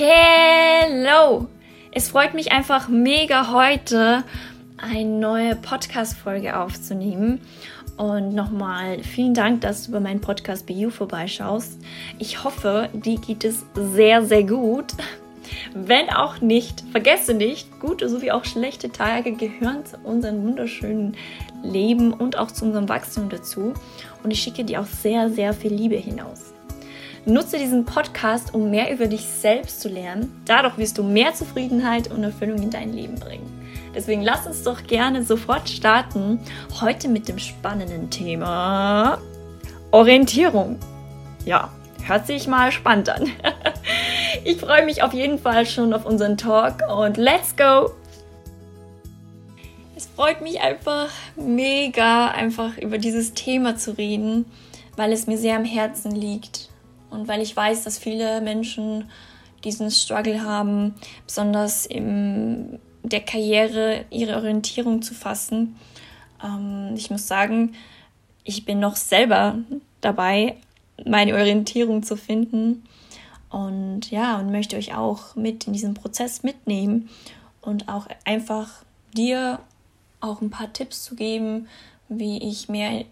Hello! Es freut mich einfach mega heute eine neue Podcast-Folge aufzunehmen. Und nochmal vielen Dank, dass du bei meinem Podcast BU vorbeischaust. Ich hoffe, dir geht es sehr, sehr gut. Wenn auch nicht, vergesse nicht, gute sowie auch schlechte Tage gehören zu unserem wunderschönen Leben und auch zu unserem Wachstum dazu. Und ich schicke dir auch sehr, sehr viel Liebe hinaus. Nutze diesen Podcast, um mehr über dich selbst zu lernen. Dadurch wirst du mehr Zufriedenheit und Erfüllung in dein Leben bringen. Deswegen lass uns doch gerne sofort starten. Heute mit dem spannenden Thema Orientierung. Ja, hört sich mal spannend an. Ich freue mich auf jeden Fall schon auf unseren Talk und let's go! Es freut mich einfach mega, einfach über dieses Thema zu reden, weil es mir sehr am Herzen liegt und weil ich weiß, dass viele Menschen diesen Struggle haben, besonders in der Karriere ihre Orientierung zu fassen. Ähm, ich muss sagen, ich bin noch selber dabei, meine Orientierung zu finden und ja, und möchte euch auch mit in diesen Prozess mitnehmen und auch einfach dir auch ein paar Tipps zu geben, wie ich mehr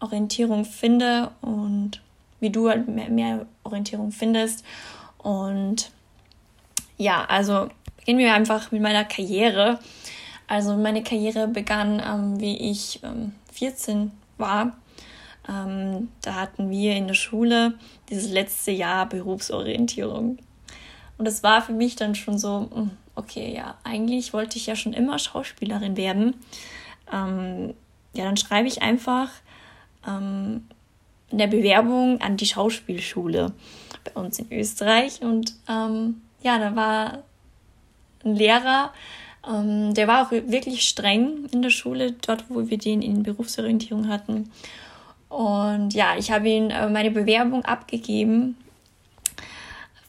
Orientierung finde und wie du halt mehr, mehr Orientierung findest. Und ja, also beginnen wir einfach mit meiner Karriere. Also meine Karriere begann, ähm, wie ich ähm, 14 war. Ähm, da hatten wir in der Schule dieses letzte Jahr Berufsorientierung. Und es war für mich dann schon so, hm, okay, ja, eigentlich wollte ich ja schon immer Schauspielerin werden. Ähm, ja, dann schreibe ich einfach ähm, eine Bewerbung an die Schauspielschule bei uns in Österreich. Und ähm, ja, da war ein Lehrer, ähm, der war auch wirklich streng in der Schule, dort, wo wir den in Berufsorientierung hatten. Und ja, ich habe ihm äh, meine Bewerbung abgegeben.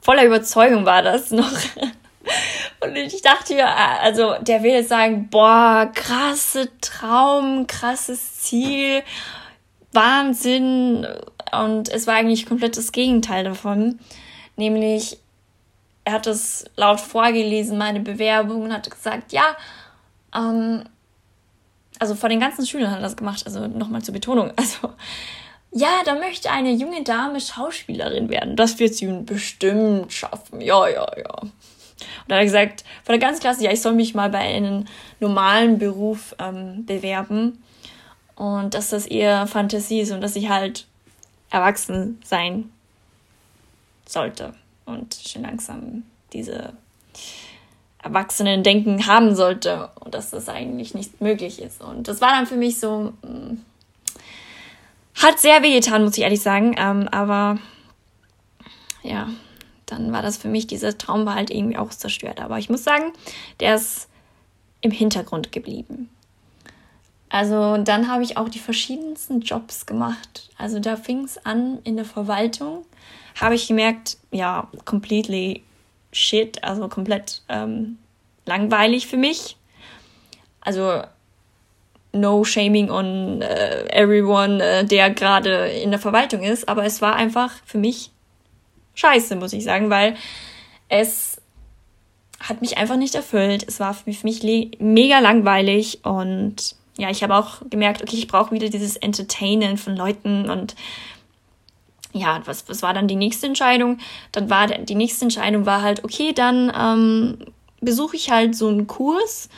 Voller Überzeugung war das noch. Und ich dachte mir, also der will jetzt sagen, boah, krasse Traum, krasses Ziel, Wahnsinn. Und es war eigentlich komplett das Gegenteil davon. Nämlich, er hat es laut vorgelesen, meine Bewerbung, und hat gesagt, ja, ähm, also vor den ganzen Schülern hat er das gemacht, also nochmal zur Betonung. Also, ja, da möchte eine junge Dame Schauspielerin werden. Das wird sie bestimmt schaffen. Ja, ja, ja. Und dann hat er gesagt, von der ganzen Klasse, ja, ich soll mich mal bei einem normalen Beruf ähm, bewerben. Und dass das eher Fantasie ist und dass ich halt erwachsen sein sollte. Und schon langsam diese Erwachsenen-Denken haben sollte und dass das eigentlich nicht möglich ist. Und das war dann für mich so, mh, mm, hat sehr wehgetan, muss ich ehrlich sagen, ähm, aber ja, dann war das für mich, dieser Traum war halt irgendwie auch zerstört. Aber ich muss sagen, der ist im Hintergrund geblieben. Also dann habe ich auch die verschiedensten Jobs gemacht. Also da fing es an in der Verwaltung, habe ich gemerkt, ja, completely shit, also komplett ähm, langweilig für mich. Also no shaming on uh, everyone, uh, der gerade in der Verwaltung ist, aber es war einfach für mich scheiße, muss ich sagen, weil es hat mich einfach nicht erfüllt. Es war für mich, für mich mega langweilig und ja, ich habe auch gemerkt, okay, ich brauche wieder dieses Entertainen von Leuten und ja, was, was war dann die nächste Entscheidung? Dann war die nächste Entscheidung war halt, okay, dann ähm, besuche ich halt so einen Kurs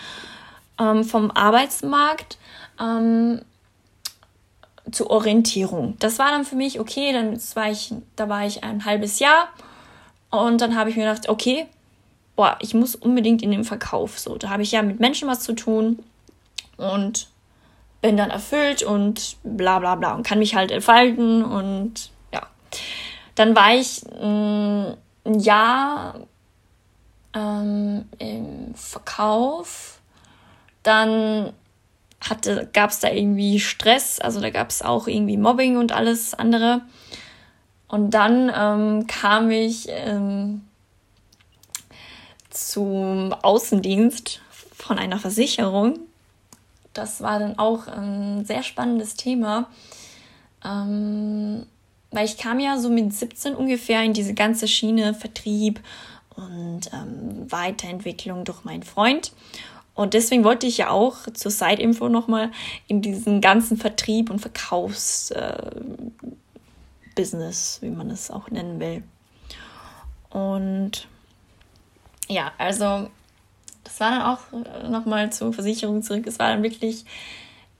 ähm, vom Arbeitsmarkt ähm, zur Orientierung. Das war dann für mich, okay, dann war ich, da war ich ein halbes Jahr und dann habe ich mir gedacht, okay, boah, ich muss unbedingt in den Verkauf. So, da habe ich ja mit Menschen was zu tun und bin dann erfüllt und bla bla bla und kann mich halt entfalten und dann war ich mm, ein Jahr ähm, im Verkauf. Dann gab es da irgendwie Stress, also da gab es auch irgendwie Mobbing und alles andere. Und dann ähm, kam ich ähm, zum Außendienst von einer Versicherung. Das war dann auch ein sehr spannendes Thema. Ähm, weil ich kam ja so mit 17 ungefähr in diese ganze Schiene Vertrieb und ähm, Weiterentwicklung durch meinen Freund. Und deswegen wollte ich ja auch zur Side-Info nochmal in diesen ganzen Vertrieb und Verkaufs-Business, äh, wie man es auch nennen will. Und ja, also das war dann auch äh, nochmal zur Versicherung zurück. Es war dann wirklich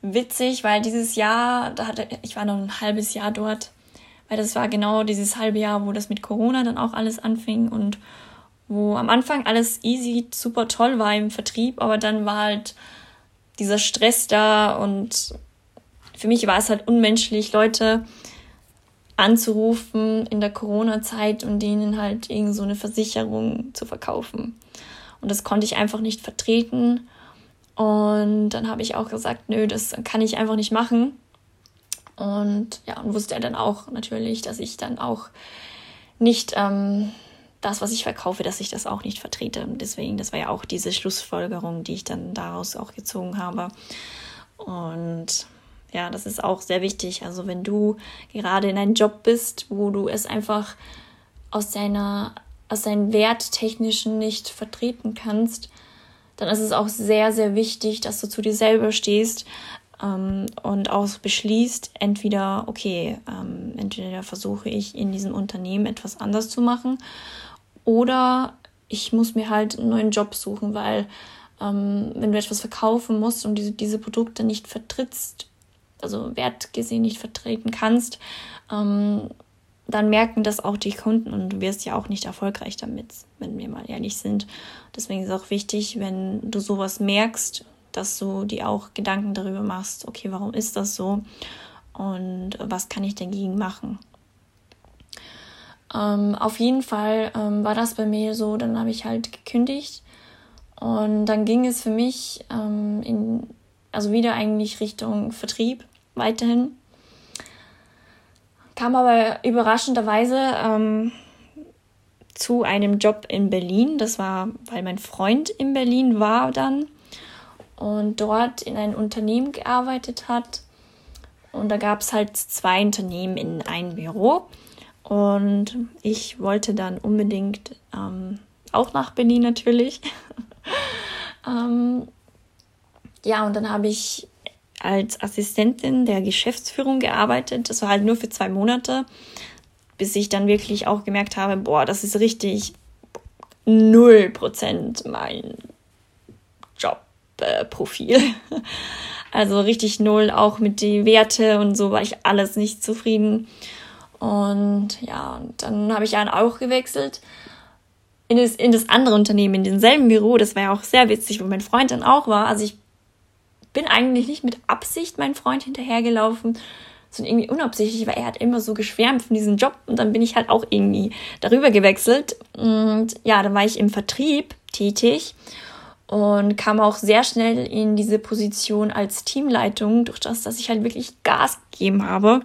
witzig, weil dieses Jahr, da hatte, ich war noch ein halbes Jahr dort, weil das war genau dieses halbe Jahr, wo das mit Corona dann auch alles anfing und wo am Anfang alles easy, super toll war im Vertrieb, aber dann war halt dieser Stress da und für mich war es halt unmenschlich, Leute anzurufen in der Corona-Zeit und denen halt irgend so eine Versicherung zu verkaufen. Und das konnte ich einfach nicht vertreten. Und dann habe ich auch gesagt, nö, das kann ich einfach nicht machen. Und ja, und wusste er dann auch natürlich, dass ich dann auch nicht ähm, das, was ich verkaufe, dass ich das auch nicht vertrete. Deswegen, das war ja auch diese Schlussfolgerung, die ich dann daraus auch gezogen habe. Und ja, das ist auch sehr wichtig. Also wenn du gerade in einem Job bist, wo du es einfach aus deiner, aus deinen Werttechnischen nicht vertreten kannst, dann ist es auch sehr, sehr wichtig, dass du zu dir selber stehst ähm, und auch beschließt, entweder, okay, ähm, entweder versuche ich in diesem Unternehmen etwas anders zu machen oder ich muss mir halt einen neuen Job suchen, weil ähm, wenn du etwas verkaufen musst und diese, diese Produkte nicht vertrittst, also wertgesehen nicht vertreten kannst, ähm, dann merken das auch die Kunden und du wirst ja auch nicht erfolgreich damit, wenn wir mal ehrlich sind. Deswegen ist es auch wichtig, wenn du sowas merkst, dass du dir auch Gedanken darüber machst, okay, warum ist das so und was kann ich dagegen machen. Ähm, auf jeden Fall ähm, war das bei mir so, dann habe ich halt gekündigt und dann ging es für mich ähm, in, also wieder eigentlich Richtung Vertrieb weiterhin. Kam aber überraschenderweise ähm, zu einem Job in Berlin. Das war, weil mein Freund in Berlin war dann und dort in einem Unternehmen gearbeitet hat. Und da gab es halt zwei Unternehmen in einem Büro. Und ich wollte dann unbedingt ähm, auch nach Berlin natürlich. ähm, ja, und dann habe ich als Assistentin der Geschäftsführung gearbeitet. Das war halt nur für zwei Monate, bis ich dann wirklich auch gemerkt habe, boah, das ist richtig null Prozent mein Jobprofil. Also richtig null, auch mit den Werte und so war ich alles nicht zufrieden. Und ja, und dann habe ich dann auch gewechselt in das, in das andere Unternehmen, in demselben Büro. Das war ja auch sehr witzig, wo mein Freund dann auch war. Also ich bin eigentlich nicht mit Absicht meinem Freund hinterhergelaufen, sondern irgendwie unabsichtlich, weil er hat immer so geschwärmt von diesem Job und dann bin ich halt auch irgendwie darüber gewechselt. Und ja, dann war ich im Vertrieb tätig und kam auch sehr schnell in diese Position als Teamleitung, durch das, dass ich halt wirklich Gas gegeben habe.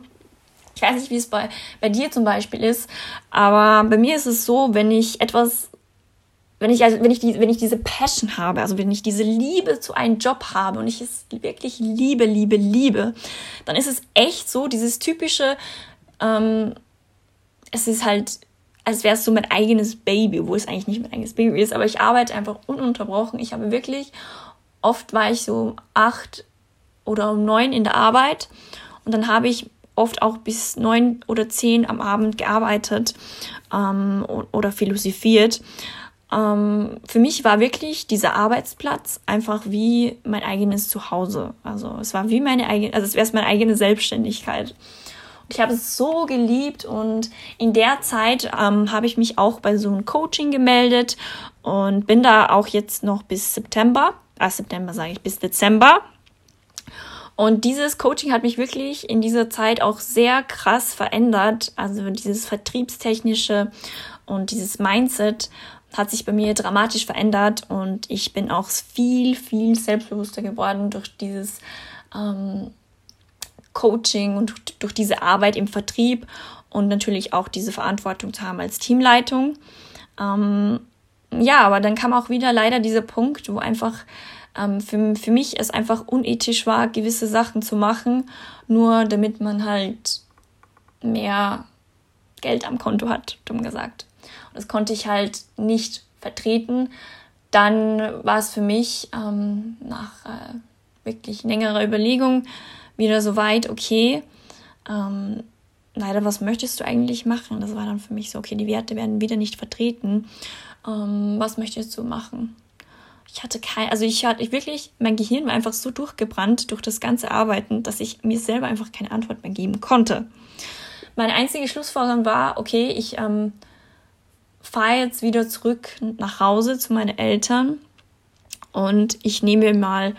Ich weiß nicht, wie es bei, bei dir zum Beispiel ist, aber bei mir ist es so, wenn ich etwas, wenn ich, also, wenn ich, die, wenn ich diese Passion habe, also wenn ich diese Liebe zu einem Job habe und ich es wirklich liebe, liebe, liebe, dann ist es echt so, dieses typische, ähm, es ist halt, als wäre es so mein eigenes Baby, wo es eigentlich nicht mein eigenes Baby ist, aber ich arbeite einfach ununterbrochen. Ich habe wirklich, oft war ich so acht oder um neun in der Arbeit und dann habe ich oft auch bis neun oder zehn am Abend gearbeitet ähm, oder philosophiert. Ähm, für mich war wirklich dieser Arbeitsplatz einfach wie mein eigenes Zuhause. Also es war wie meine eigene, also es wäre meine eigene Selbstständigkeit. Und ich habe es so geliebt und in der Zeit ähm, habe ich mich auch bei so einem Coaching gemeldet und bin da auch jetzt noch bis September, ah September sage ich, bis Dezember und dieses Coaching hat mich wirklich in dieser Zeit auch sehr krass verändert. Also dieses Vertriebstechnische und dieses Mindset hat sich bei mir dramatisch verändert und ich bin auch viel, viel selbstbewusster geworden durch dieses ähm, Coaching und durch diese Arbeit im Vertrieb und natürlich auch diese Verantwortung zu haben als Teamleitung. Ähm, ja, aber dann kam auch wieder leider dieser Punkt, wo einfach ähm, für, für mich es einfach unethisch war, gewisse Sachen zu machen, nur damit man halt mehr Geld am Konto hat, dumm gesagt. Und das konnte ich halt nicht vertreten, dann war es für mich ähm, nach äh, wirklich längerer Überlegung wieder so weit, okay, ähm, leider, was möchtest du eigentlich machen? Das war dann für mich so, okay, die Werte werden wieder nicht vertreten. Ähm, was möchtest du machen? Ich hatte kein, also ich hatte ich wirklich, mein Gehirn war einfach so durchgebrannt durch das ganze Arbeiten, dass ich mir selber einfach keine Antwort mehr geben konnte. Meine einzige Schlussfolgerung war, okay, ich ähm, fahre jetzt wieder zurück nach Hause zu meinen Eltern und ich nehme mal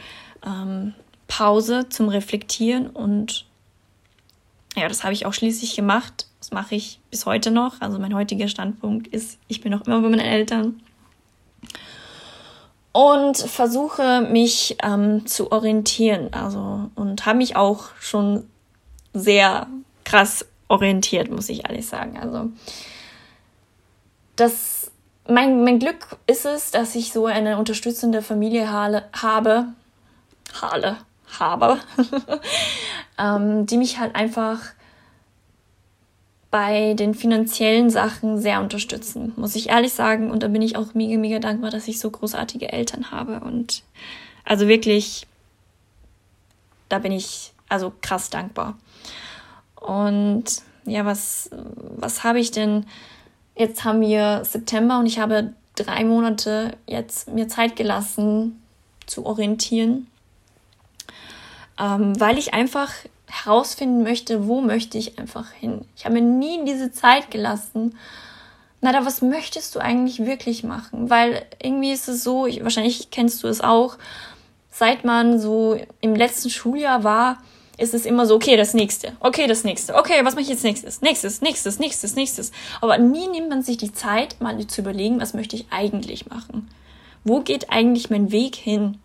ähm, Pause zum Reflektieren und ja, das habe ich auch schließlich gemacht. Das mache ich bis heute noch. Also mein heutiger Standpunkt ist, ich bin noch immer bei meinen Eltern und versuche mich ähm, zu orientieren. Also und habe mich auch schon sehr krass orientiert, muss ich ehrlich sagen. Also das mein, mein Glück ist es, dass ich so eine unterstützende Familie habe, Hale, habe, ähm, die mich halt einfach bei den finanziellen Sachen sehr unterstützen, muss ich ehrlich sagen. Und da bin ich auch mega, mega dankbar, dass ich so großartige Eltern habe. Und also wirklich, da bin ich also krass dankbar. Und ja, was, was habe ich denn? Jetzt haben wir September und ich habe drei Monate jetzt mir Zeit gelassen zu orientieren ähm, weil ich einfach herausfinden möchte, wo möchte ich einfach hin. Ich habe mir nie diese Zeit gelassen. Na, da was möchtest du eigentlich wirklich machen? Weil irgendwie ist es so, ich, wahrscheinlich kennst du es auch, seit man so im letzten Schuljahr war, ist es immer so, okay, das nächste, okay, das nächste, okay, was mache ich jetzt nächstes, nächstes, nächstes, nächstes, nächstes. Aber nie nimmt man sich die Zeit, mal zu überlegen, was möchte ich eigentlich machen? Wo geht eigentlich mein Weg hin?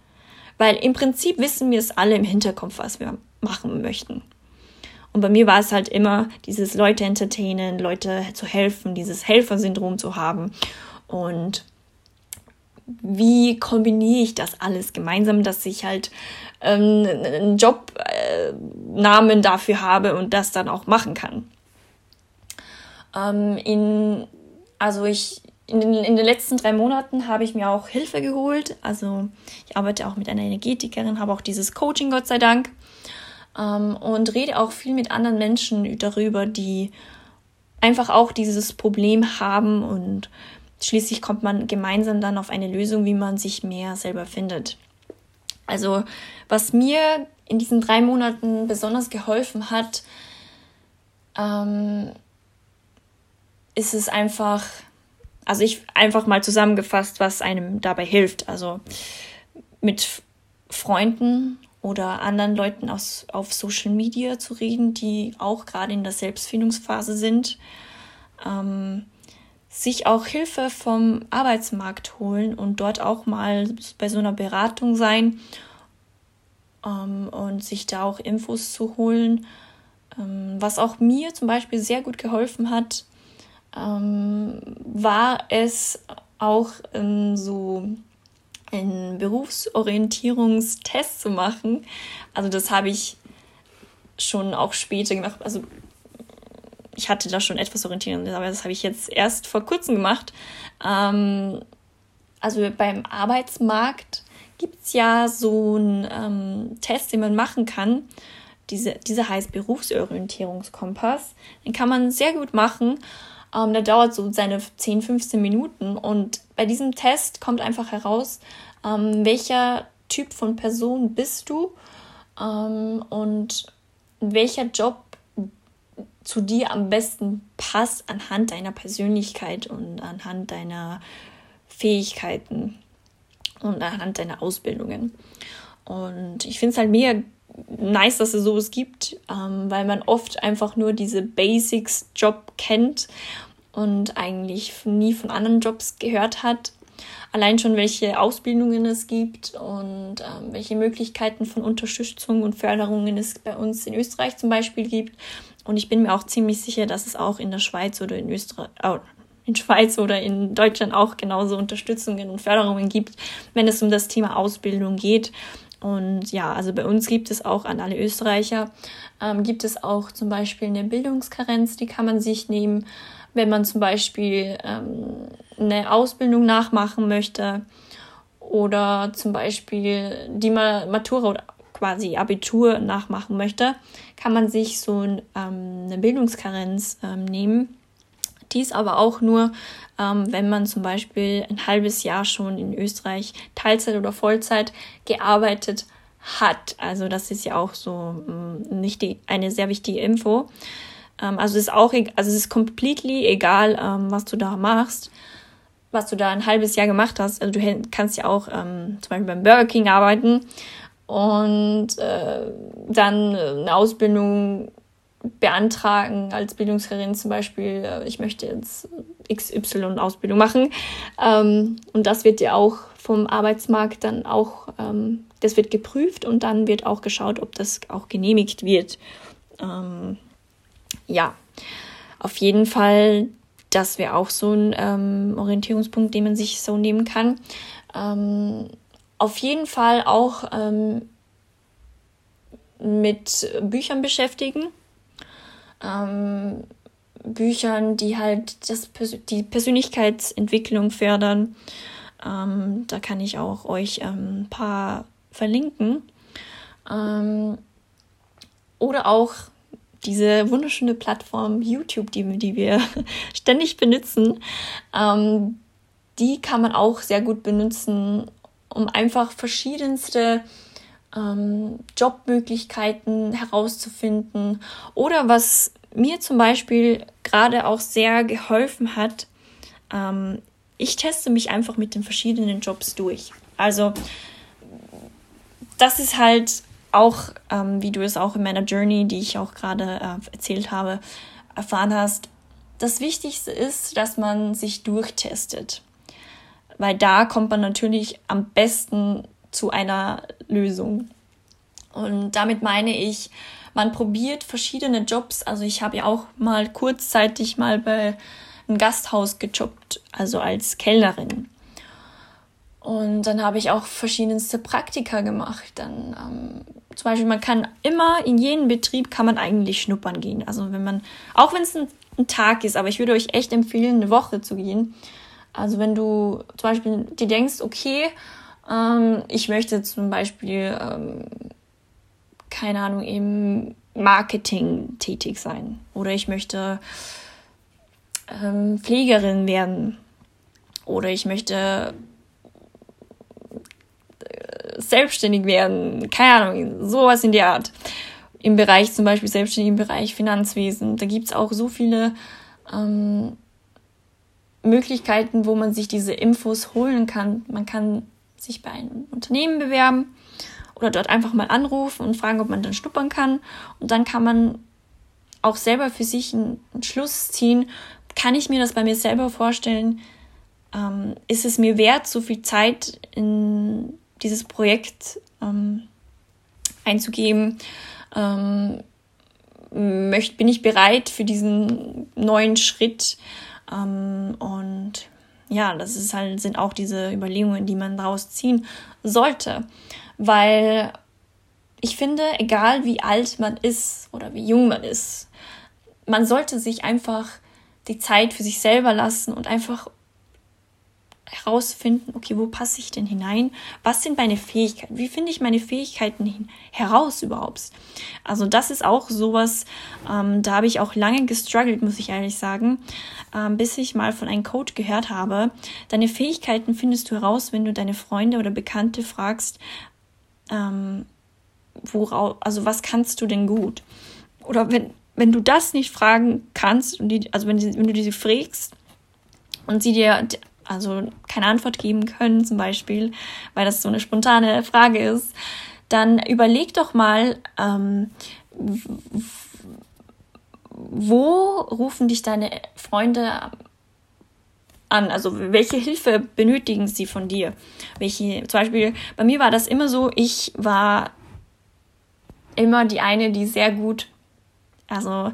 Weil im Prinzip wissen wir es alle im Hinterkopf, was wir machen möchten. Und bei mir war es halt immer dieses Leute entertainen, Leute zu helfen, dieses Helfersyndrom zu haben. Und wie kombiniere ich das alles gemeinsam, dass ich halt ähm, einen Jobnamen äh, dafür habe und das dann auch machen kann. Ähm, in, also ich in den, in den letzten drei Monaten habe ich mir auch Hilfe geholt. Also ich arbeite auch mit einer Energetikerin, habe auch dieses Coaching, Gott sei Dank. Ähm, und rede auch viel mit anderen Menschen darüber, die einfach auch dieses Problem haben und schließlich kommt man gemeinsam dann auf eine Lösung, wie man sich mehr selber findet. Also was mir in diesen drei Monaten besonders geholfen hat, ähm, ist es einfach also ich einfach mal zusammengefasst, was einem dabei hilft. Also mit Freunden oder anderen Leuten aus, auf Social Media zu reden, die auch gerade in der Selbstfindungsphase sind. Ähm, sich auch Hilfe vom Arbeitsmarkt holen und dort auch mal bei so einer Beratung sein ähm, und sich da auch Infos zu holen. Ähm, was auch mir zum Beispiel sehr gut geholfen hat, ähm, war es auch so einen Berufsorientierungstest zu machen. Also das habe ich schon auch später gemacht. Also ich hatte da schon etwas orientiert, aber das habe ich jetzt erst vor kurzem gemacht. Ähm, also beim Arbeitsmarkt gibt es ja so einen ähm, Test, den man machen kann. Diese, dieser heißt Berufsorientierungskompass. Den kann man sehr gut machen. Ähm, der dauert so seine 10, 15 Minuten und bei diesem Test kommt einfach heraus, ähm, welcher Typ von Person bist du ähm, und welcher Job zu dir am besten passt anhand deiner Persönlichkeit und anhand deiner Fähigkeiten und anhand deiner Ausbildungen. Und ich finde es halt mega nice, dass es sowas gibt, ähm, weil man oft einfach nur diese Basics-Job kennt und eigentlich nie von anderen Jobs gehört hat. Allein schon, welche Ausbildungen es gibt und ähm, welche Möglichkeiten von Unterstützung und Förderungen es bei uns in Österreich zum Beispiel gibt. Und ich bin mir auch ziemlich sicher, dass es auch in der Schweiz oder in Österreich, oh, in Schweiz oder in Deutschland auch genauso Unterstützungen und Förderungen gibt, wenn es um das Thema Ausbildung geht. Und ja, also bei uns gibt es auch an alle Österreicher, ähm, gibt es auch zum Beispiel eine Bildungskarenz, die kann man sich nehmen wenn man zum Beispiel ähm, eine Ausbildung nachmachen möchte oder zum Beispiel die Matura oder quasi Abitur nachmachen möchte, kann man sich so ein, ähm, eine Bildungskarenz ähm, nehmen. Dies aber auch nur, ähm, wenn man zum Beispiel ein halbes Jahr schon in Österreich Teilzeit oder Vollzeit gearbeitet hat. Also das ist ja auch so ähm, nicht die, eine sehr wichtige Info. Ähm, also es ist auch, also es ist completely egal, ähm, was du da machst was du da ein halbes Jahr gemacht hast. Also du kannst ja auch ähm, zum Beispiel beim Burger King arbeiten und äh, dann eine Ausbildung beantragen als Bildungskarin zum Beispiel, äh, ich möchte jetzt XY Ausbildung machen. Ähm, und das wird ja auch vom Arbeitsmarkt dann auch, ähm, das wird geprüft und dann wird auch geschaut, ob das auch genehmigt wird. Ähm, ja, auf jeden Fall, das wäre auch so ein ähm, Orientierungspunkt, den man sich so nehmen kann. Auf jeden Fall auch ähm, mit Büchern beschäftigen. Ähm, Büchern, die halt das, die Persönlichkeitsentwicklung fördern. Ähm, da kann ich auch euch ähm, ein paar verlinken. Ähm, oder auch diese wunderschöne Plattform YouTube, die, die wir ständig benutzen. Ähm, die kann man auch sehr gut benutzen, um einfach verschiedenste ähm, Jobmöglichkeiten herauszufinden. Oder was mir zum Beispiel gerade auch sehr geholfen hat, ähm, ich teste mich einfach mit den verschiedenen Jobs durch. Also das ist halt auch, ähm, wie du es auch in meiner Journey, die ich auch gerade äh, erzählt habe, erfahren hast. Das Wichtigste ist, dass man sich durchtestet weil da kommt man natürlich am besten zu einer Lösung. Und damit meine ich, man probiert verschiedene Jobs. Also ich habe ja auch mal kurzzeitig mal bei einem Gasthaus gejobbt, also als Kellnerin. Und dann habe ich auch verschiedenste Praktika gemacht. Dann ähm, zum Beispiel, man kann immer in jeden Betrieb kann man eigentlich schnuppern gehen. Also wenn man, auch wenn es ein, ein Tag ist, aber ich würde euch echt empfehlen, eine Woche zu gehen, also wenn du zum Beispiel dir denkst, okay, ähm, ich möchte zum Beispiel, ähm, keine Ahnung, im Marketing tätig sein oder ich möchte ähm, Pflegerin werden oder ich möchte äh, selbstständig werden, keine Ahnung, sowas in der Art. Im Bereich zum Beispiel selbstständig im Bereich Finanzwesen. Da gibt's auch so viele ähm, Möglichkeiten, wo man sich diese Infos holen kann. Man kann sich bei einem Unternehmen bewerben oder dort einfach mal anrufen und fragen, ob man dann schnuppern kann. Und dann kann man auch selber für sich einen Schluss ziehen. Kann ich mir das bei mir selber vorstellen? Ähm, ist es mir wert, so viel Zeit in dieses Projekt ähm, einzugeben? Ähm, möcht, bin ich bereit für diesen neuen Schritt? Ähm, und ja, das ist halt, sind auch diese Überlegungen, die man daraus ziehen sollte. Weil ich finde, egal wie alt man ist oder wie jung man ist, man sollte sich einfach die Zeit für sich selber lassen und einfach herausfinden, okay, wo passe ich denn hinein? Was sind meine Fähigkeiten? Wie finde ich meine Fähigkeiten heraus überhaupt? Also das ist auch sowas, ähm, da habe ich auch lange gestruggelt, muss ich ehrlich sagen, ähm, bis ich mal von einem Coach gehört habe, deine Fähigkeiten findest du heraus, wenn du deine Freunde oder Bekannte fragst, ähm, worauf, also was kannst du denn gut? Oder wenn, wenn du das nicht fragen kannst, und die, also wenn, wenn du diese fragst und sie dir also keine Antwort geben können, zum Beispiel, weil das so eine spontane Frage ist, dann überleg doch mal, ähm, wo rufen dich deine Freunde an? Also welche Hilfe benötigen sie von dir? Welche, zum Beispiel, bei mir war das immer so, ich war immer die eine, die sehr gut also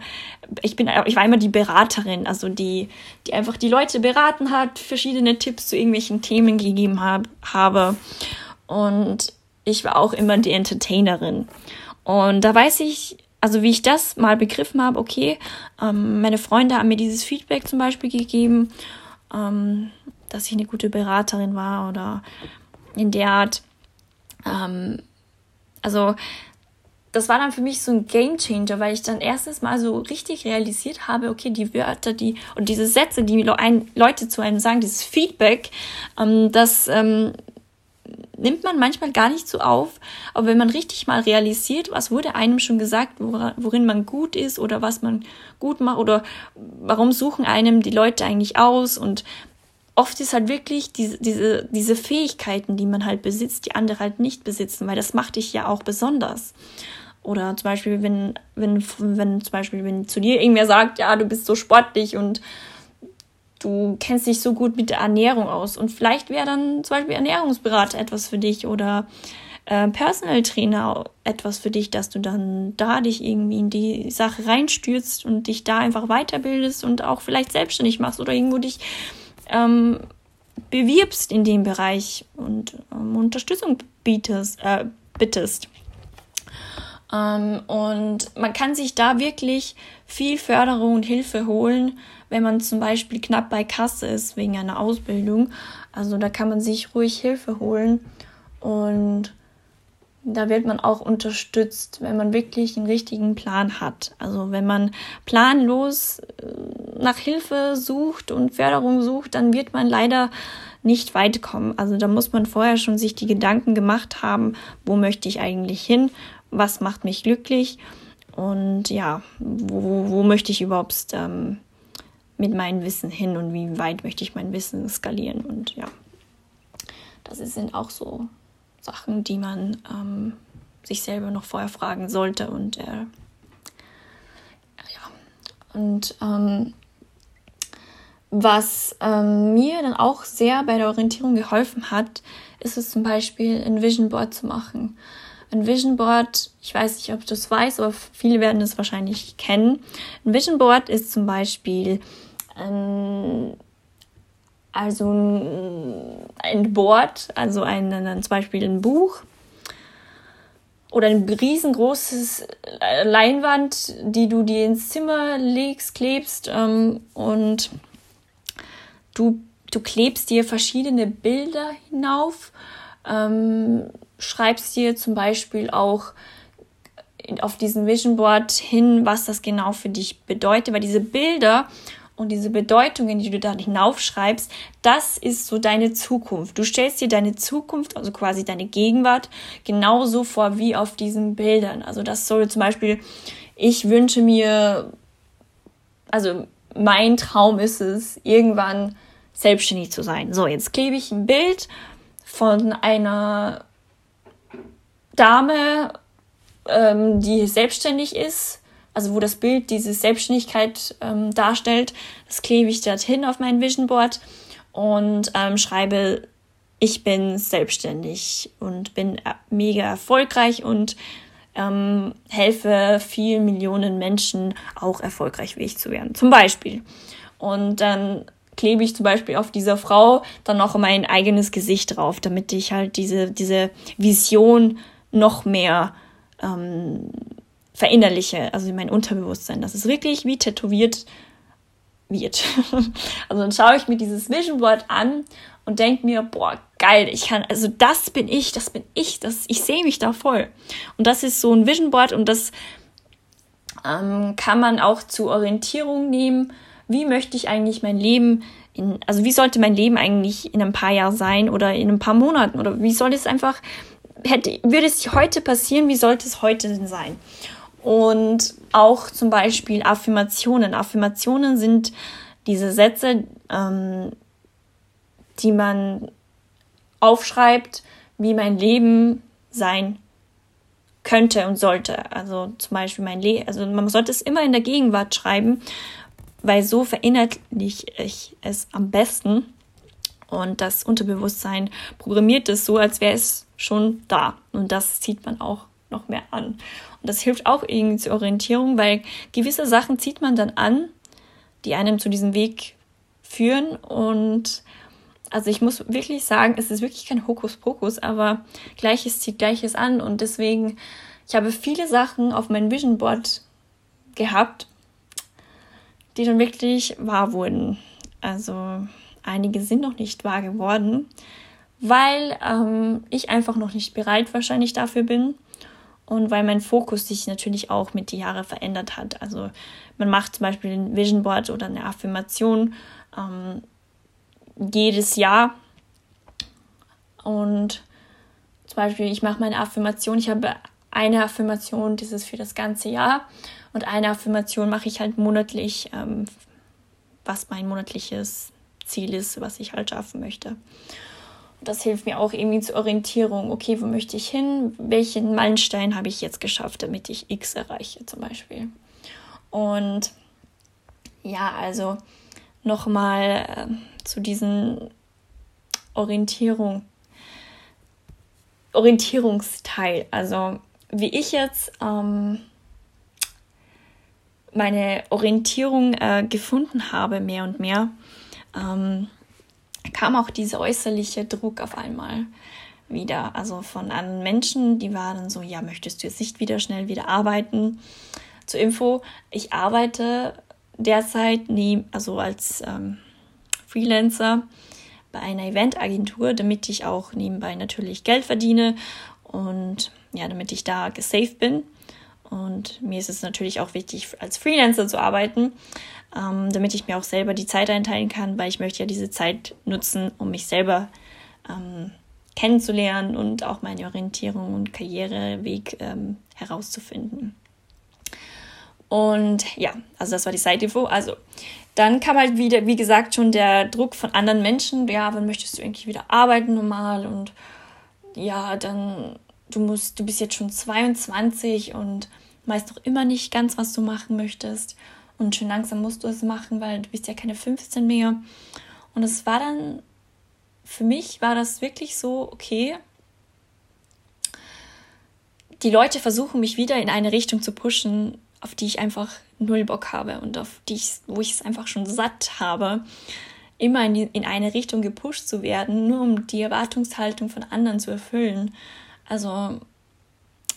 ich bin, ich war immer die Beraterin, also die, die einfach die Leute beraten hat, verschiedene Tipps zu irgendwelchen Themen gegeben hab, habe. Und ich war auch immer die Entertainerin. Und da weiß ich also wie ich das mal begriffen habe, okay, ähm, meine Freunde haben mir dieses Feedback zum Beispiel gegeben, ähm, dass ich eine gute Beraterin war oder in der Art. Ähm, also das war dann für mich so ein Game Changer, weil ich dann erstes Mal so richtig realisiert habe, okay, die Wörter, die und diese Sätze, die Leute zu einem sagen, dieses Feedback, ähm, das ähm, nimmt man manchmal gar nicht so auf. Aber wenn man richtig mal realisiert, was wurde einem schon gesagt, worin man gut ist oder was man gut macht oder warum suchen einem die Leute eigentlich aus und oft ist halt wirklich diese, diese, diese Fähigkeiten, die man halt besitzt, die andere halt nicht besitzen, weil das macht dich ja auch besonders. Oder zum Beispiel, wenn, wenn, wenn zum Beispiel, wenn zu dir irgendwer sagt, ja, du bist so sportlich und du kennst dich so gut mit der Ernährung aus. Und vielleicht wäre dann zum Beispiel Ernährungsberater etwas für dich oder äh, Personal Trainer etwas für dich, dass du dann da dich irgendwie in die Sache reinstürzt und dich da einfach weiterbildest und auch vielleicht selbstständig machst oder irgendwo dich ähm, bewirbst in dem Bereich und ähm, Unterstützung bietest, äh, bittest. Ähm, und man kann sich da wirklich viel Förderung und Hilfe holen, wenn man zum Beispiel knapp bei Kasse ist wegen einer Ausbildung. Also da kann man sich ruhig Hilfe holen und da wird man auch unterstützt, wenn man wirklich einen richtigen Plan hat. Also wenn man planlos äh, nach Hilfe sucht und Förderung sucht, dann wird man leider nicht weit kommen. Also da muss man vorher schon sich die Gedanken gemacht haben, wo möchte ich eigentlich hin, was macht mich glücklich und ja, wo, wo möchte ich überhaupt ähm, mit meinem Wissen hin und wie weit möchte ich mein Wissen skalieren und ja, das sind auch so Sachen, die man ähm, sich selber noch vorher fragen sollte und äh, ja und ähm, was ähm, mir dann auch sehr bei der Orientierung geholfen hat, ist es zum Beispiel ein Vision Board zu machen. Ein Vision Board, ich weiß nicht, ob du es weißt, aber viele werden es wahrscheinlich kennen. Ein Vision Board ist zum Beispiel ein, also ein Board, also ein, ein, zum Beispiel ein Buch oder ein riesengroßes Leinwand, die du dir ins Zimmer legst, klebst ähm, und du, du klebst dir verschiedene Bilder hinauf. Ähm, schreibst dir zum Beispiel auch auf diesem Vision Board hin, was das genau für dich bedeutet, weil diese Bilder und diese Bedeutungen, die du da hinaufschreibst, das ist so deine Zukunft. Du stellst dir deine Zukunft, also quasi deine Gegenwart, genauso vor wie auf diesen Bildern. Also das soll zum Beispiel, ich wünsche mir, also mein Traum ist es, irgendwann selbstständig zu sein. So, jetzt klebe ich ein Bild von einer Dame, ähm, die selbstständig ist, also wo das Bild diese Selbstständigkeit ähm, darstellt, das klebe ich dorthin auf mein Vision Board und ähm, schreibe, ich bin selbstständig und bin äh, mega erfolgreich und ähm, helfe vielen Millionen Menschen auch erfolgreich wie ich zu werden, zum Beispiel. Und dann klebe ich zum Beispiel auf dieser Frau dann noch mein eigenes Gesicht drauf, damit ich halt diese, diese Vision noch mehr ähm, verinnerliche, also in mein Unterbewusstsein, dass es wirklich wie tätowiert wird. also dann schaue ich mir dieses Vision Board an und denke mir, boah, geil, ich kann, also das bin ich, das bin ich, das, ich sehe mich da voll. Und das ist so ein Vision Board und das ähm, kann man auch zur Orientierung nehmen. Wie möchte ich eigentlich mein Leben in, also wie sollte mein Leben eigentlich in ein paar Jahren sein oder in ein paar Monaten oder wie soll es einfach hätte, würde es heute passieren, wie sollte es heute denn sein? Und auch zum Beispiel Affirmationen. Affirmationen sind diese Sätze, ähm, die man aufschreibt, wie mein Leben sein könnte und sollte. Also zum Beispiel mein Leben, also man sollte es immer in der Gegenwart schreiben, weil so verinnerliche ich es am besten. Und das Unterbewusstsein programmiert es so, als wäre es schon da. Und das zieht man auch noch mehr an. Und das hilft auch irgendwie zur Orientierung, weil gewisse Sachen zieht man dann an, die einem zu diesem Weg führen. Und also ich muss wirklich sagen, es ist wirklich kein Hokuspokus, aber Gleiches zieht Gleiches an. Und deswegen, ich habe viele Sachen auf mein Vision Board gehabt, die dann wirklich wahr wurden. Also einige sind noch nicht wahr geworden, weil ähm, ich einfach noch nicht bereit wahrscheinlich dafür bin und weil mein Fokus sich natürlich auch mit den Jahren verändert hat. Also man macht zum Beispiel ein Vision Board oder eine Affirmation ähm, jedes Jahr und zum Beispiel ich mache meine Affirmation, ich habe eine Affirmation, das ist für das ganze Jahr und eine Affirmation mache ich halt monatlich, ähm, was mein monatliches Ziel ist, was ich halt schaffen möchte. Und das hilft mir auch irgendwie zur Orientierung. Okay, wo möchte ich hin? Welchen Meilenstein habe ich jetzt geschafft, damit ich X erreiche zum Beispiel? Und ja, also nochmal äh, zu diesen Orientierung, Orientierungsteil. Also wie ich jetzt ähm, meine Orientierung äh, gefunden habe, mehr und mehr, ähm, kam auch dieser äußerliche Druck auf einmal wieder. Also von anderen Menschen, die waren so, ja, möchtest du jetzt nicht wieder schnell wieder arbeiten? Zur Info, ich arbeite derzeit nie, also als ähm, Freelancer bei einer Eventagentur, damit ich auch nebenbei natürlich Geld verdiene und ja, damit ich da gesaved bin. Und mir ist es natürlich auch wichtig, als Freelancer zu arbeiten, ähm, damit ich mir auch selber die Zeit einteilen kann, weil ich möchte ja diese Zeit nutzen, um mich selber ähm, kennenzulernen und auch meine Orientierung und Karriereweg ähm, herauszufinden. Und ja, also das war die Side-Info. Also dann kam halt wieder, wie gesagt, schon der Druck von anderen Menschen. Ja, wann möchtest du irgendwie wieder arbeiten normal? Und ja, dann du musst, du bist jetzt schon 22 und weißt noch immer nicht ganz, was du machen möchtest. Und schon langsam musst du es machen, weil du bist ja keine 15 mehr. Und es war dann, für mich war das wirklich so, okay, die Leute versuchen mich wieder in eine Richtung zu pushen, auf die ich einfach null Bock habe und auf die ich, wo ich es einfach schon satt habe, immer in, die, in eine Richtung gepusht zu werden, nur um die Erwartungshaltung von anderen zu erfüllen. Also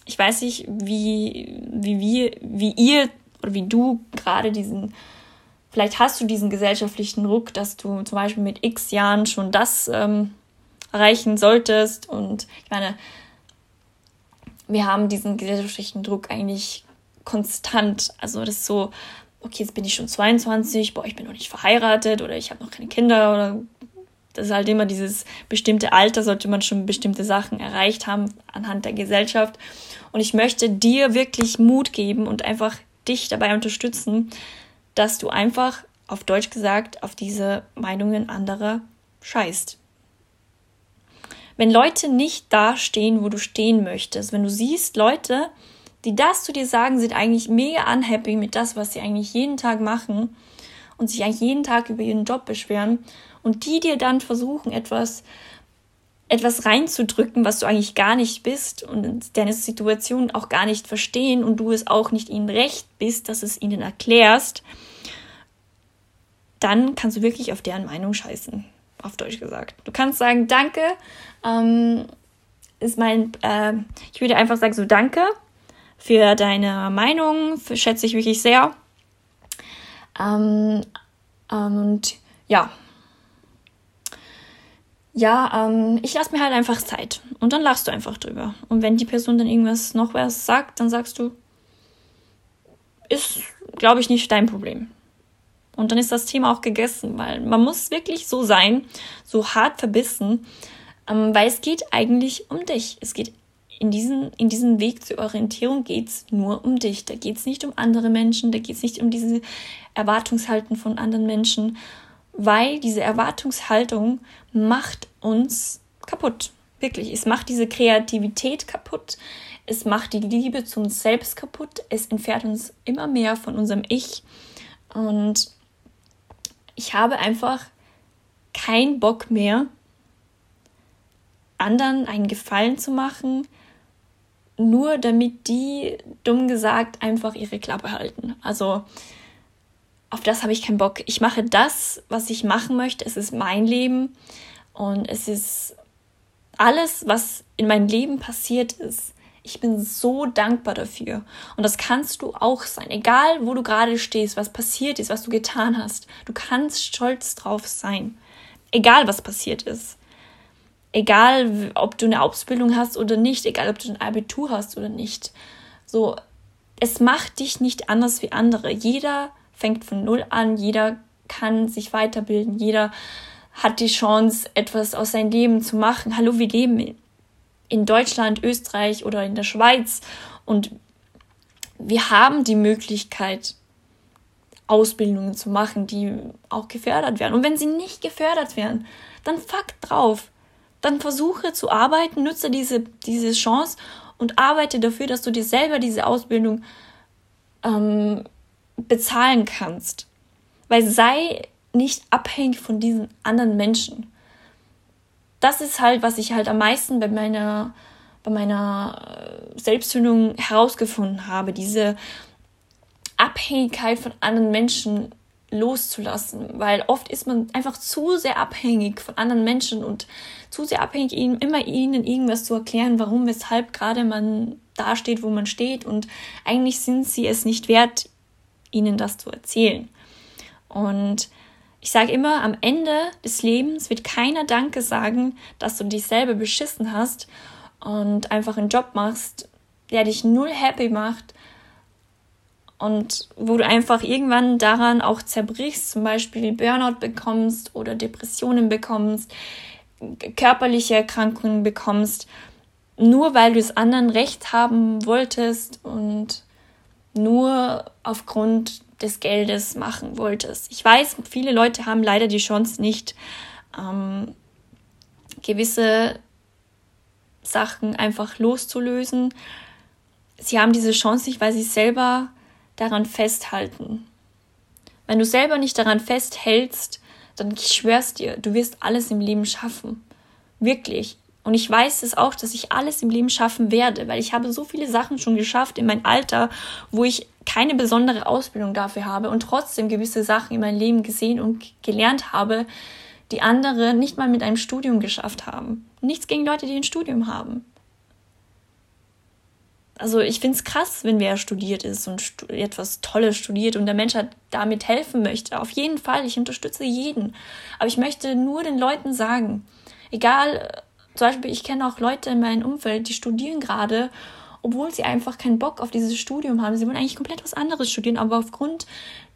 ich weiß nicht, wie, wie, wie, wie ihr oder wie du gerade diesen, vielleicht hast du diesen gesellschaftlichen Druck, dass du zum Beispiel mit x Jahren schon das ähm, erreichen solltest. Und ich meine, wir haben diesen gesellschaftlichen Druck eigentlich konstant. Also das ist so, okay, jetzt bin ich schon 22, boah, ich bin noch nicht verheiratet oder ich habe noch keine Kinder oder das ist halt immer dieses bestimmte Alter, sollte man schon bestimmte Sachen erreicht haben anhand der Gesellschaft. Und ich möchte dir wirklich Mut geben und einfach dich dabei unterstützen, dass du einfach, auf Deutsch gesagt, auf diese Meinungen anderer scheißt. Wenn Leute nicht da stehen, wo du stehen möchtest, wenn du siehst, Leute, die das zu dir sagen, sind eigentlich mega unhappy mit das, was sie eigentlich jeden Tag machen und sich eigentlich jeden Tag über ihren Job beschweren und die dir dann versuchen, etwas, etwas reinzudrücken, was du eigentlich gar nicht bist und deine Situation auch gar nicht verstehen und du es auch nicht ihnen recht bist, dass es ihnen erklärst, dann kannst du wirklich auf deren Meinung scheißen, auf Deutsch gesagt. Du kannst sagen, danke, ähm, ist mein, äh, ich würde einfach sagen, so danke für deine Meinung, für, schätze ich wirklich sehr. Ähm, und ja, ja, ähm, ich lasse mir halt einfach Zeit. Und dann lachst du einfach drüber. Und wenn die Person dann irgendwas noch was sagt, dann sagst du, ist, glaube ich, nicht dein Problem. Und dann ist das Thema auch gegessen, weil man muss wirklich so sein, so hart verbissen, ähm, weil es geht eigentlich um dich. Es geht in diesen, in diesem Weg zur Orientierung geht es nur um dich. Da geht es nicht um andere Menschen, da geht es nicht um diese Erwartungshalten von anderen Menschen weil diese Erwartungshaltung macht uns kaputt. Wirklich, es macht diese Kreativität kaputt, es macht die Liebe zu uns selbst kaputt, es entfernt uns immer mehr von unserem Ich und ich habe einfach keinen Bock mehr, anderen einen Gefallen zu machen, nur damit die, dumm gesagt, einfach ihre Klappe halten. Also auf das habe ich keinen Bock. Ich mache das, was ich machen möchte. Es ist mein Leben und es ist alles, was in meinem Leben passiert ist, Ich bin so dankbar dafür. Und das kannst du auch sein. Egal, wo du gerade stehst, was passiert ist, was du getan hast. Du kannst stolz drauf sein. Egal, was passiert ist. Egal, ob du eine Ausbildung hast oder nicht. Egal, ob du ein Abitur hast oder nicht. So, es macht dich nicht anders wie andere. Jeder fängt von Null an. Jeder kann sich weiterbilden. Jeder hat die Chance, etwas aus seinem Leben zu machen. Hallo, wir leben in Deutschland, Österreich oder in der Schweiz und wir haben die Möglichkeit, Ausbildungen zu machen, die auch gefördert werden. Und wenn sie nicht gefördert werden, dann fuck drauf. Dann versuche zu arbeiten, nutze diese, diese Chance und arbeite dafür, dass du dir selber diese Ausbildung ähm, bezahlen kannst. Weil sei nicht abhängig von diesen anderen Menschen. Das ist halt, was ich halt am meisten bei meiner, bei meiner äh, Selbstfindung herausgefunden habe. Diese Abhängigkeit von anderen Menschen loszulassen, weil oft ist man einfach zu sehr abhängig von anderen Menschen und zu sehr abhängig, ihnen immer ihnen irgendwas zu erklären, warum, weshalb gerade man da steht, wo man steht und eigentlich sind sie es nicht wert, ihnen das zu erzählen. Und ich sage immer, am Ende des Lebens wird keiner Danke sagen, dass du dich selber beschissen hast und einfach einen Job machst, der dich null happy macht und wo du einfach irgendwann daran auch zerbrichst, zum Beispiel Burnout bekommst oder Depressionen bekommst, körperliche Erkrankungen bekommst, nur weil du es anderen recht haben wolltest und nur aufgrund des Geldes machen wolltest. Ich weiß, viele Leute haben leider die Chance nicht, ähm, gewisse Sachen einfach loszulösen. Sie haben diese Chance nicht, weil sie selber daran festhalten. Wenn du selber nicht daran festhältst, dann ich schwör's dir, du wirst alles im Leben schaffen. Wirklich. Und ich weiß es auch, dass ich alles im Leben schaffen werde, weil ich habe so viele Sachen schon geschafft in meinem Alter, wo ich keine besondere Ausbildung dafür habe und trotzdem gewisse Sachen in meinem Leben gesehen und gelernt habe, die andere nicht mal mit einem Studium geschafft haben. Nichts gegen Leute, die ein Studium haben. Also ich finde es krass, wenn wer studiert ist und stu etwas Tolles studiert und der Mensch halt damit helfen möchte. Auf jeden Fall, ich unterstütze jeden. Aber ich möchte nur den Leuten sagen, egal zum Beispiel, ich kenne auch Leute in meinem Umfeld, die studieren gerade, obwohl sie einfach keinen Bock auf dieses Studium haben. Sie wollen eigentlich komplett was anderes studieren, aber aufgrund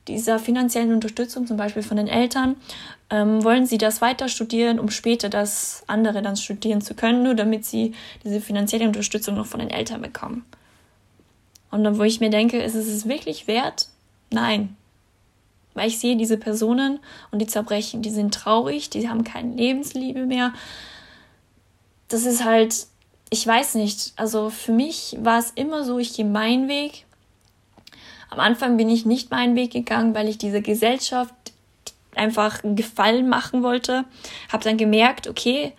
dieser finanziellen Unterstützung, zum Beispiel von den Eltern, ähm, wollen sie das weiter studieren, um später das andere dann studieren zu können, nur damit sie diese finanzielle Unterstützung noch von den Eltern bekommen. Und dann, wo ich mir denke, ist es wirklich wert? Nein. Weil ich sehe diese Personen und die zerbrechen, die sind traurig, die haben keine Lebensliebe mehr, das ist halt, ich weiß nicht, also für mich war es immer so, ich gehe meinen Weg. Am Anfang bin ich nicht meinen Weg gegangen, weil ich dieser Gesellschaft einfach einen Gefallen machen wollte. Habe dann gemerkt, okay,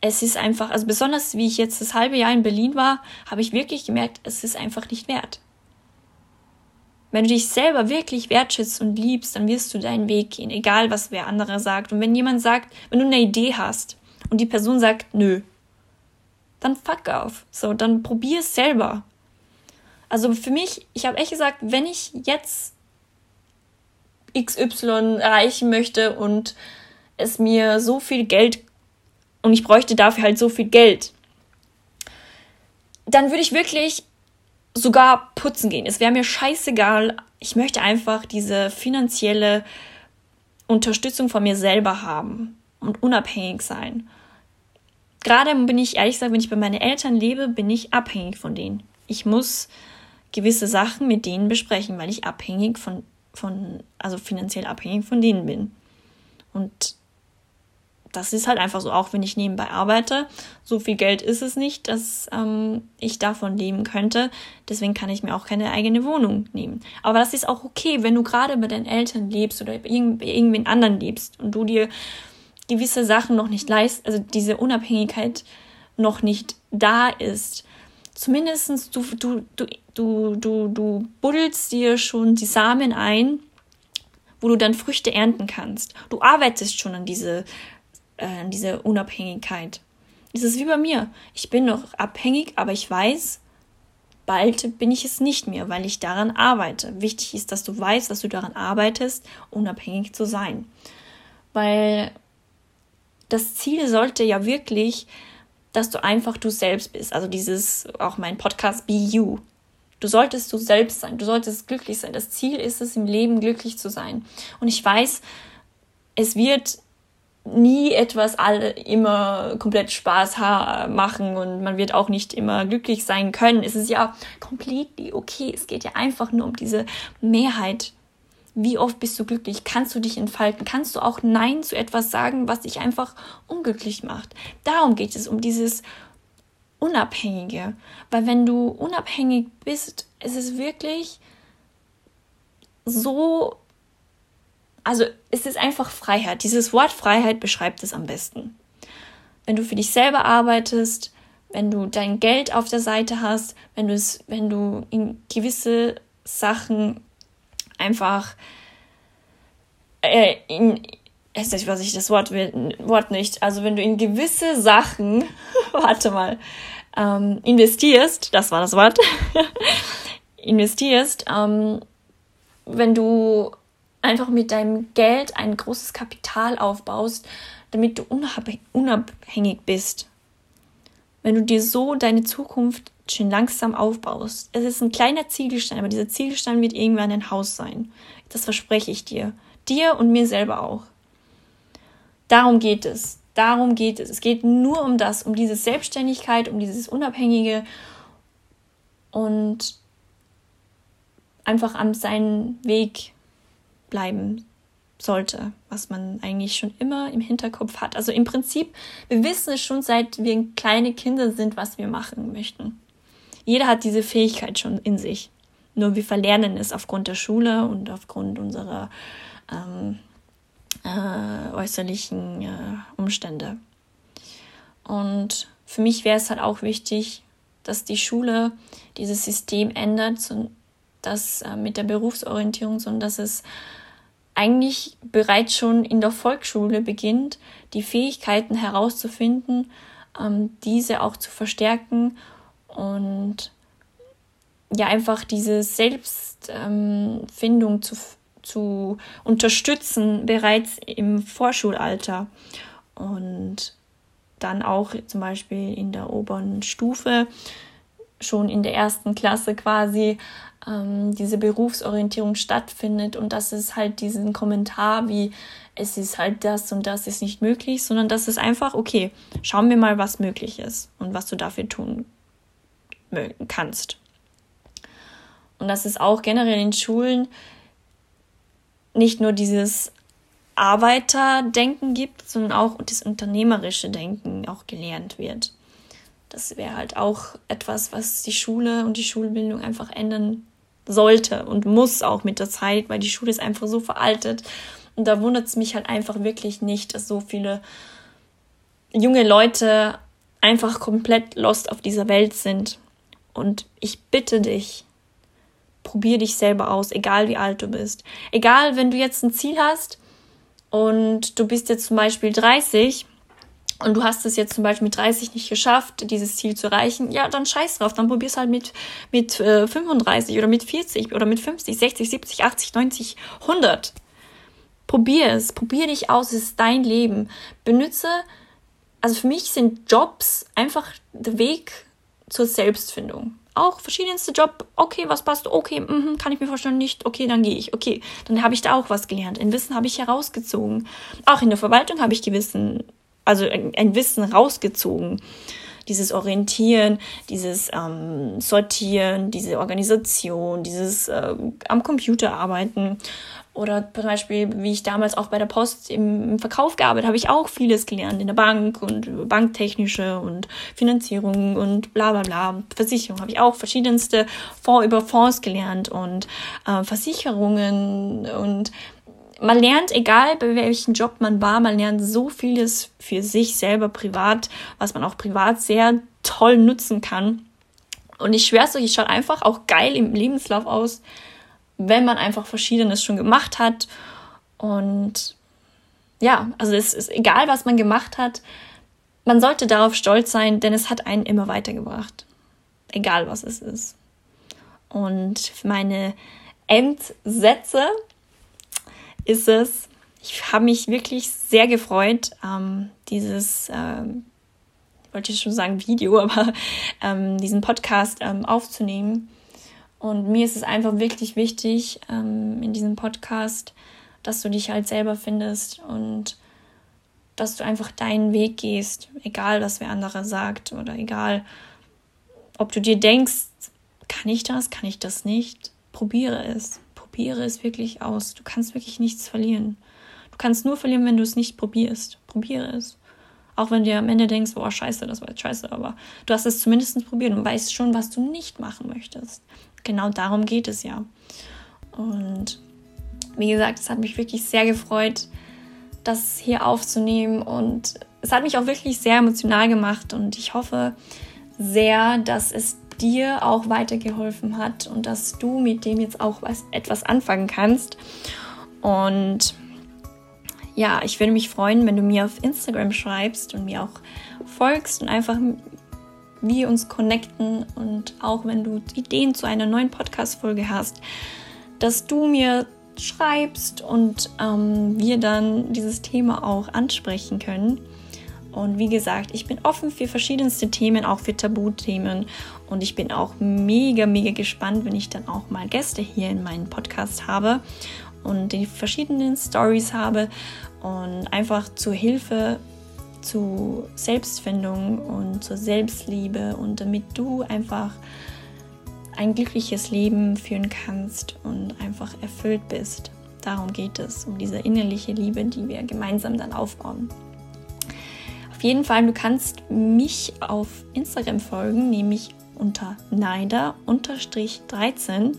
es ist einfach, also besonders wie ich jetzt das halbe Jahr in Berlin war, habe ich wirklich gemerkt, es ist einfach nicht wert. Wenn du dich selber wirklich wertschätzt und liebst, dann wirst du deinen Weg gehen, egal was wer andere sagt. Und wenn jemand sagt, wenn du eine Idee hast, und die Person sagt nö, dann fuck auf. So, dann probier es selber. Also für mich, ich habe echt gesagt, wenn ich jetzt XY erreichen möchte und es mir so viel Geld und ich bräuchte dafür halt so viel Geld, dann würde ich wirklich sogar putzen gehen. Es wäre mir scheißegal. Ich möchte einfach diese finanzielle Unterstützung von mir selber haben und unabhängig sein gerade bin ich ehrlich gesagt, wenn ich bei meinen Eltern lebe, bin ich abhängig von denen. Ich muss gewisse Sachen mit denen besprechen, weil ich abhängig von, von also finanziell abhängig von denen bin. Und das ist halt einfach so, auch wenn ich nebenbei arbeite. So viel Geld ist es nicht, dass ähm, ich davon leben könnte. Deswegen kann ich mir auch keine eigene Wohnung nehmen. Aber das ist auch okay, wenn du gerade bei deinen Eltern lebst oder bei irgendwen anderen lebst und du dir gewisse Sachen noch nicht leist, also diese Unabhängigkeit noch nicht da ist. Zumindest du, du, du, du, du, du buddelst dir schon die Samen ein, wo du dann Früchte ernten kannst. Du arbeitest schon an diese, äh, an diese Unabhängigkeit. Es ist wie bei mir. Ich bin noch abhängig, aber ich weiß, bald bin ich es nicht mehr, weil ich daran arbeite. Wichtig ist, dass du weißt, dass du daran arbeitest, unabhängig zu sein. Weil das Ziel sollte ja wirklich, dass du einfach du selbst bist. Also dieses, auch mein Podcast Be You. Du solltest du selbst sein. Du solltest glücklich sein. Das Ziel ist es, im Leben glücklich zu sein. Und ich weiß, es wird nie etwas alle immer komplett Spaß machen und man wird auch nicht immer glücklich sein können. Es ist ja completely okay. Es geht ja einfach nur um diese Mehrheit. Wie oft bist du glücklich? Kannst du dich entfalten? Kannst du auch Nein zu etwas sagen, was dich einfach unglücklich macht? Darum geht es, um dieses Unabhängige. Weil wenn du unabhängig bist, ist es wirklich so also es ist einfach Freiheit. Dieses Wort Freiheit beschreibt es am besten. Wenn du für dich selber arbeitest, wenn du dein Geld auf der Seite hast, wenn du es, wenn du in gewisse Sachen einfach äh, in, weiß ich das Wort, Wort nicht, also wenn du in gewisse Sachen, warte mal, ähm, investierst, das war das Wort, investierst, ähm, wenn du einfach mit deinem Geld ein großes Kapital aufbaust, damit du unabhängig bist. Wenn du dir so deine Zukunft schön langsam aufbaust. Es ist ein kleiner Ziegelstein, aber dieser Ziegelstein wird irgendwann ein Haus sein. Das verspreche ich dir. Dir und mir selber auch. Darum geht es. Darum geht es. Es geht nur um das, um diese Selbstständigkeit, um dieses Unabhängige und einfach an seinen Weg bleiben sollte, was man eigentlich schon immer im Hinterkopf hat. Also im Prinzip, wir wissen es schon seit wir kleine Kinder sind, was wir machen möchten. Jeder hat diese Fähigkeit schon in sich. Nur wir verlernen es aufgrund der Schule und aufgrund unserer ähm, äh, äußerlichen äh, Umstände. Und für mich wäre es halt auch wichtig, dass die Schule dieses System ändert, so dass äh, mit der Berufsorientierung, sondern dass es eigentlich bereits schon in der Volksschule beginnt, die Fähigkeiten herauszufinden, ähm, diese auch zu verstärken und ja einfach diese Selbstfindung ähm, zu, zu unterstützen bereits im Vorschulalter. Und dann auch zum Beispiel in der oberen Stufe schon in der ersten Klasse quasi ähm, diese Berufsorientierung stattfindet und dass es halt diesen Kommentar wie es ist halt das und das ist nicht möglich, sondern dass es einfach, okay, schauen wir mal, was möglich ist und was du dafür tun kannst. Und dass es auch generell in Schulen nicht nur dieses Arbeiterdenken gibt, sondern auch das unternehmerische Denken auch gelernt wird. Das wäre halt auch etwas, was die Schule und die Schulbildung einfach ändern sollte und muss auch mit der Zeit, weil die Schule ist einfach so veraltet. Und da wundert es mich halt einfach wirklich nicht, dass so viele junge Leute einfach komplett lost auf dieser Welt sind. Und ich bitte dich, probier dich selber aus, egal wie alt du bist. Egal, wenn du jetzt ein Ziel hast und du bist jetzt zum Beispiel 30 und du hast es jetzt zum Beispiel mit 30 nicht geschafft, dieses Ziel zu erreichen, ja, dann scheiß drauf, dann probier's halt mit, mit äh, 35 oder mit 40 oder mit 50, 60, 70, 80, 90, 100. Probier es, probier dich aus, es ist dein Leben. Benütze, also für mich sind Jobs einfach der Weg zur Selbstfindung. Auch verschiedenste Job, okay, was passt, okay, mh, kann ich mir vorstellen, nicht, okay, dann gehe ich, okay, dann habe ich da auch was gelernt. In Wissen habe ich herausgezogen. Auch in der Verwaltung habe ich gewissen also ein, Wissen rausgezogen. Dieses Orientieren, dieses ähm, Sortieren, diese Organisation, dieses äh, am Computer arbeiten. Oder zum Beispiel, wie ich damals auch bei der Post im, Verkauf gearbeitet habe, ich auch vieles gelernt in der Bank und banktechnische und Finanzierung und bla bla bla. Versicherung habe ich auch verschiedenste Fonds über Fonds gelernt und äh, Versicherungen und man lernt, egal bei welchem Job man war, man lernt so vieles für sich selber privat, was man auch privat sehr toll nutzen kann. Und ich schwör's euch, es schaut einfach auch geil im Lebenslauf aus, wenn man einfach Verschiedenes schon gemacht hat. Und ja, also es ist egal, was man gemacht hat, man sollte darauf stolz sein, denn es hat einen immer weitergebracht. Egal was es ist. Und meine Endsätze ist es, ich habe mich wirklich sehr gefreut, ähm, dieses, ähm, wollte ich schon sagen Video, aber ähm, diesen Podcast ähm, aufzunehmen. Und mir ist es einfach wirklich wichtig ähm, in diesem Podcast, dass du dich halt selber findest und dass du einfach deinen Weg gehst, egal was wer andere sagt oder egal, ob du dir denkst, kann ich das, kann ich das nicht, probiere es, probiere es wirklich aus. Du kannst wirklich nichts verlieren. Du kannst nur verlieren, wenn du es nicht probierst. Probiere es. Auch wenn du am Ende denkst, boah, scheiße, das war jetzt scheiße, aber du hast es zumindest probiert und weißt schon, was du nicht machen möchtest. Genau darum geht es ja. Und wie gesagt, es hat mich wirklich sehr gefreut, das hier aufzunehmen und es hat mich auch wirklich sehr emotional gemacht und ich hoffe sehr, dass es dir auch weitergeholfen hat und dass du mit dem jetzt auch was, etwas anfangen kannst. Und ja, ich würde mich freuen, wenn du mir auf Instagram schreibst und mir auch folgst und einfach wir uns connecten und auch wenn du Ideen zu einer neuen Podcast-Folge hast, dass du mir schreibst und ähm, wir dann dieses Thema auch ansprechen können. Und wie gesagt, ich bin offen für verschiedenste Themen, auch für Tabuthemen. Und ich bin auch mega, mega gespannt, wenn ich dann auch mal Gäste hier in meinem Podcast habe und die verschiedenen Stories habe und einfach zur Hilfe zu Selbstfindung und zur Selbstliebe und damit du einfach ein glückliches Leben führen kannst und einfach erfüllt bist. Darum geht es, um diese innerliche Liebe, die wir gemeinsam dann aufbauen. Auf jeden Fall, du kannst mich auf Instagram folgen, nämlich unter Neider-13.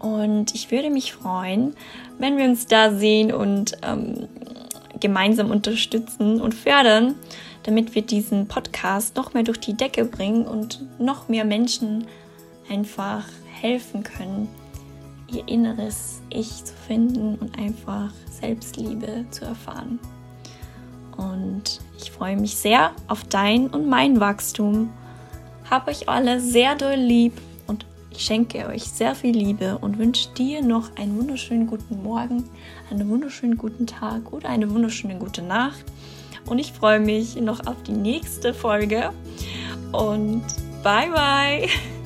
Und ich würde mich freuen, wenn wir uns da sehen und ähm, gemeinsam unterstützen und fördern, damit wir diesen Podcast noch mehr durch die Decke bringen und noch mehr Menschen einfach helfen können, ihr inneres Ich zu finden und einfach Selbstliebe zu erfahren. Und ich freue mich sehr auf dein und mein Wachstum. Hab euch alle sehr doll lieb und ich schenke euch sehr viel Liebe und wünsche dir noch einen wunderschönen guten Morgen, einen wunderschönen guten Tag oder eine wunderschöne gute Nacht. Und ich freue mich noch auf die nächste Folge. Und bye bye!